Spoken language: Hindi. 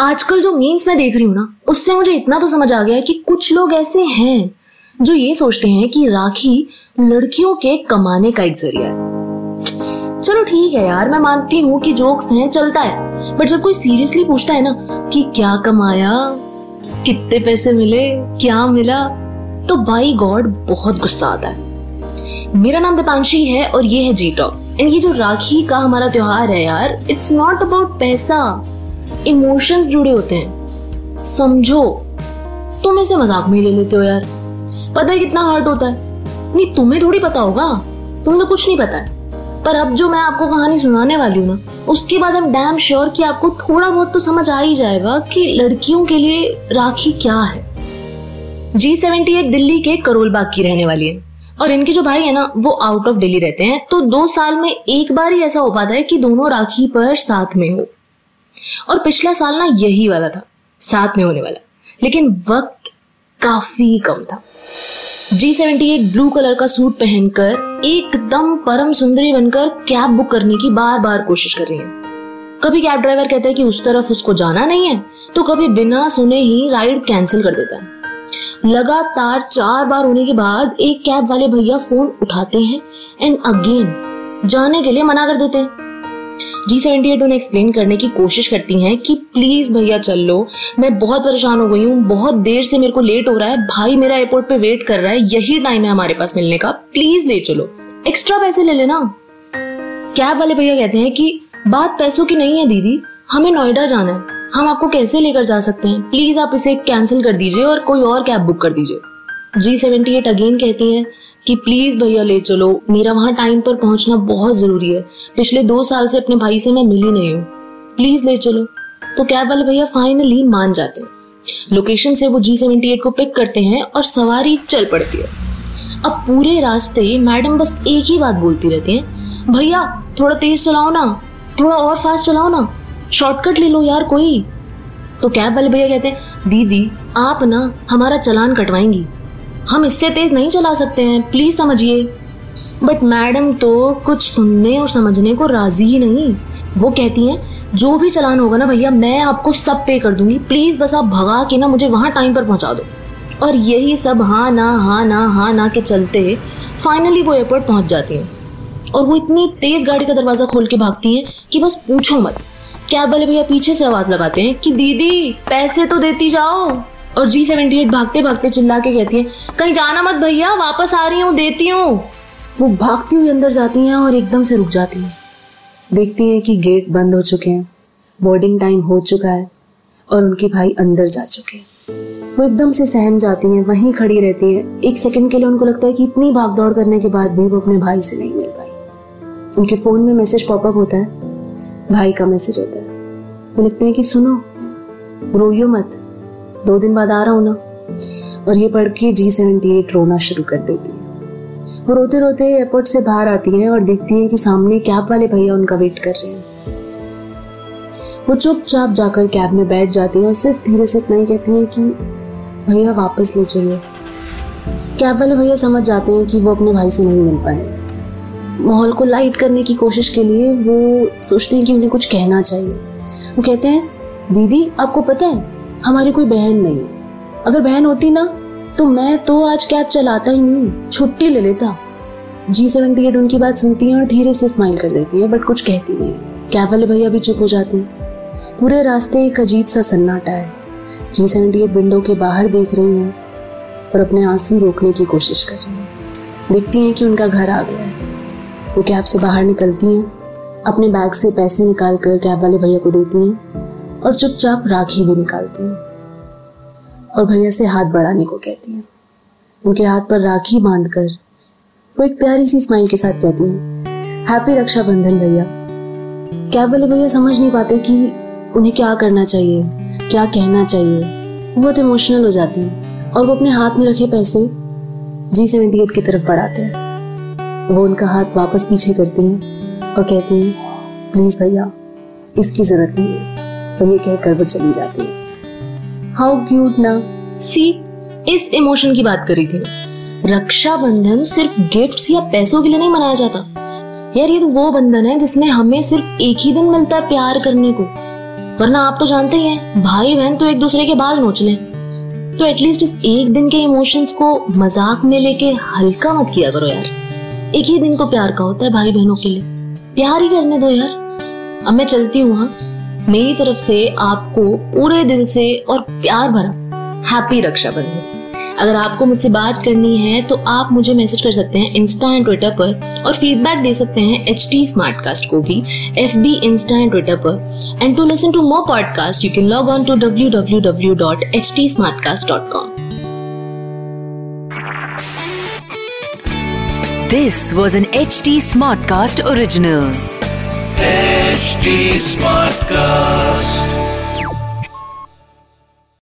आजकल जो मीम्स मैं देख रही हूँ ना, उससे मुझे इतना तो समझ आ गया है कि कुछ लोग ऐसे हैं जो ये सोचते हैं कि राखी लड़कियों के कमाने का एक ज़रिया है। चलो ठीक है यार, मैं मानती हूँ कि जोक्स हैं, चलता है। बट जब कोई सीरियसली पूछता है ना कि क्या कमाया, कितने पैसे मिले, क्या मिला तो बाई गॉड बहुत गुस्सा आता है। मेरा नाम दीपांशी है और ये है जी टॉक एंड ये जो राखी का हमारा त्योहार है यार इट्स नॉट अबाउट पैसा। इमोशंस जुड़े होते हैं। समझो। तुम इसे मज़ाक में ले लेते हो यार। पता है कितना हर्ट होता है। नहीं, तुम्हें थोड़ी पता होगा। तुम्हें तो कुछ नहीं पता है। पर अब जो मैं आपको कहानी सुनाने वाली हूँ ना, उसके बाद हम डैम श्योर कि आपको थोड़ा बहुत तो समझ आ ही जाएगा कि लड़कियों के लिए राखी क्या है। जी सेवेंटी एट दिल्ली के करोल बाग की रहने वाली है। और इनके जो भाई है ना, वो आउट ऑफ़ दिल्ली रहते हैं। तो दो साल में एक बार ही ऐसा हो पाता है कि दोनों राखी पर साथ में हो। और पिछला साल ना यही वाला था, साथ में होने वाला। लेकिन वक्त काफ़ी कम था। G seventy eight blue colour का सूट पहनकर एकदम परम सुंदरी बनकर कैब बुक करने की बार बार कोशिश कर रही है। कभी कैब ड्राइवर कहता है कि उस तरफ़ उसको जाना नहीं है तो कभी बिना सुने ही राइड कैंसिल कर देता है। लगातार चार बार होने के बाद एक कैब वाले भैया फ़ोन उठाते हैं एंड अगेन जाने के लिए मना कर देते हैं। जी सेवेंटी एट उन्हें एक्सप्लेन करने की कोशिश करती हैं कि प्लीज़ भैया चल लो। मैं बहुत परेशान हो गई हूँ। बहुत देर से मेरे को लेट हो रहा है। भाई मेरा एयरपोर्ट पे वेट कर रहा है। यही टाइम है हमारे पास मिलने का। प्लीज़ ले चलो। एक्स्ट्रा पैसे ले लेना। कैब वाले भैया कहते हैं कि, बात पैसों की नहीं है, दीदी। हमें नोएडा जाना है। हम आपको कैसे लेकर जा सकते हैं? प्लीज़ आप इसे कैंसिल कर दीजिए और कोई और कैब बुक कर दीजिए। जी सेवेंटी एट अगेन कहती हैं कि प्लीज़ भैया ले चलो, मेरा वहाँ टाइम पर पहुँचना बहुत ज़रूरी है। पिछले दो साल से अपने भाई से मैं मिली नहीं हूँ। प्लीज़ ले चलो। तो कैब वाले भैया फाइनली मान जाते हैं। लोकेशन से वो जी सेवेंटी एट को पिक करते हैं और सवारी चल पड़ती है। अब पूरे रास्ते मैडम बस एक ही बात बोलती रहती हैं, भैया, थोड़ा तेज चलाओ ना, थोड़ा और फास्ट चलाओ ना शॉर्टकट ले लो यार कोई। तो कैब वाले भैया कहते हैं, दीदी, आप ना हमारा चलान कटवाएँगी। हम इससे तेज नहीं चला सकते हैं प्लीज़ समझिए। बट मैडम तो कुछ सुनने और समझने को राज़ी ही नहीं। वो कहती हैं, जो भी चलान होगा ना भैया, मैं आपको सब पे कर दूँगी। प्लीज़ बस आप भगा के ना मुझे वहाँ टाइम पर पहुँचा दो। और यही सब हाँ ना हाँ ना हाँ ना के चलते फाइनली वो एयरपोर्ट पहुँच जाती हैं। और वो इतनी तेज गाड़ी का दरवाज़ा खोल के भागती हैं कि बस पूछो मत। कैब वाले भैया पीछे से आवाज़ लगाते हैं कि, दीदी, पैसे तो देती जाओ। और जी सेवेंटी एट भागते भागते चिल्ला के कहती है, कहीं जाना मत भैया, वापस आ रही हूँ, देती हूँ। वो भागती हुई अंदर जाती हैं और एकदम से रुक जाती हैं। देखती हैं कि गेट बंद हो चुके हैं बोर्डिंग टाइम हो चुका है और उनके भाई अंदर जा चुके हैं। वो एकदम से सहम जाती हैं, वहीं खड़ी रहती हैं। एक सेकंड के लिए उनको लगता है कि इतनी भाग दौड़ करने के बाद भी वो अपने भाई से नहीं मिल पाई। उनके फ़ोन में मैसेज पॉपअप होता है, भाई का मैसेज होता है। वो लिखते हैं कि, सुनो, रोइयो मत दो दिन बाद आ रहा हूँ ना। और ये पढ़ के जी सेवेंटी एट रोना शुरू कर देती है। वो रोते रोते एयरपोर्ट से बाहर आती है और देखती है कि सामने कैब वाले भैया उनका वेट कर रहे हैं। वो चुपचाप जाकर कैब में बैठ जाती है और सिर्फ़ धीरे से इतना ही कहती है कि, भैया, वापस ले चलिए। कैब वाले भैया समझ जाते हैं कि वो अपने भाई से नहीं मिल पाए। माहौल को लाइट करने की कोशिश के लिए वो सोचते हैं कि उन्हें कुछ कहना चाहिए। वो कहते हैं, दीदी, आपको पता है हमारी कोई बहन नहीं है। अगर बहन होती ना तो मैं तो आज कैब चलाता ही नहीं, छुट्टी ले लेता। जी सेवेंटी एट उनकी बात सुनती है और धीरे से स्माइल कर देती है बट कुछ कहती नहीं कैब वाले भैया भी चुप हो जाते हैं। पूरे रास्ते एक अजीब सा सन्नाटा है। जी सेवेंटी एट विंडो के बाहर देख रही हैं और अपने आँसू रोकने की कोशिश कर रही हैं। देखती हैं कि उनका घर आ गया है। वो कैब से बाहर निकलती हैं, अपने बैग से पैसे निकाल कर कैब वाले भैया को देती हैं। और चुपचाप राखी भी निकालती हैं। और भैया से हाथ बढ़ाने को कहती हैं। उनके हाथ पर राखी बांधकर वो एक प्यारी सी स्माइल के साथ कहती हैं हैप्पी रक्षाबंधन भैया। कैब वाले भैया समझ नहीं पाते कि उन्हें क्या करना चाहिए, क्या कहना चाहिए? बहुत इमोशनल हो जाते हैं और वो अपने हाथ में रखे पैसे जी सेवेंटी एट की तरफ़ बढ़ाते हैं। वो उनका हाथ वापस पीछे करती हैं और कहती हैं प्लीज़ भैया, इसकी ज़रूरत नहीं है। और ये कहकर वो चली जाती है। हाउ क्यूट ना। सी इस इमोशन की बात करी थी रक्षाबंधन सिर्फ़ गिफ्ट्स या पैसों के लिए नहीं मनाया जाता। यार, ये तो वो बंधन है जिसमें हमें सिर्फ़ एक ही दिन मिलता है प्यार करने को। वरना आप तो जानते ही हैं भाई बहन तो एक दूसरे के बाल नोच लें। तो एटलीस्ट इस एक दिन के इमोशंस को मज़ाक में लेके हल्का मत किया करो यार। एक ही दिन तो प्यार का होता है भाई बहनों के लिए। प्यार ही करने दो यार। अब मैं चलती हूँ हाँ। मेरी तरफ़ से आपको पूरे दिल से और प्यार भरा हैप्पी रक्षाबंधन। अगर आपको मुझसे बात करनी है तो आप मुझे मैसेज कर सकते हैं इंस्टा एंड ट्विटर पर और फीडबैक दे सकते हैं एच टी स्मार्ट कास्ट को भी F B Insta and Twitter पर। And to listen to more podcast you can log on to W W W dot H T Smart Cast dot com this was This was an HT Smartcast original. HT Smartcast.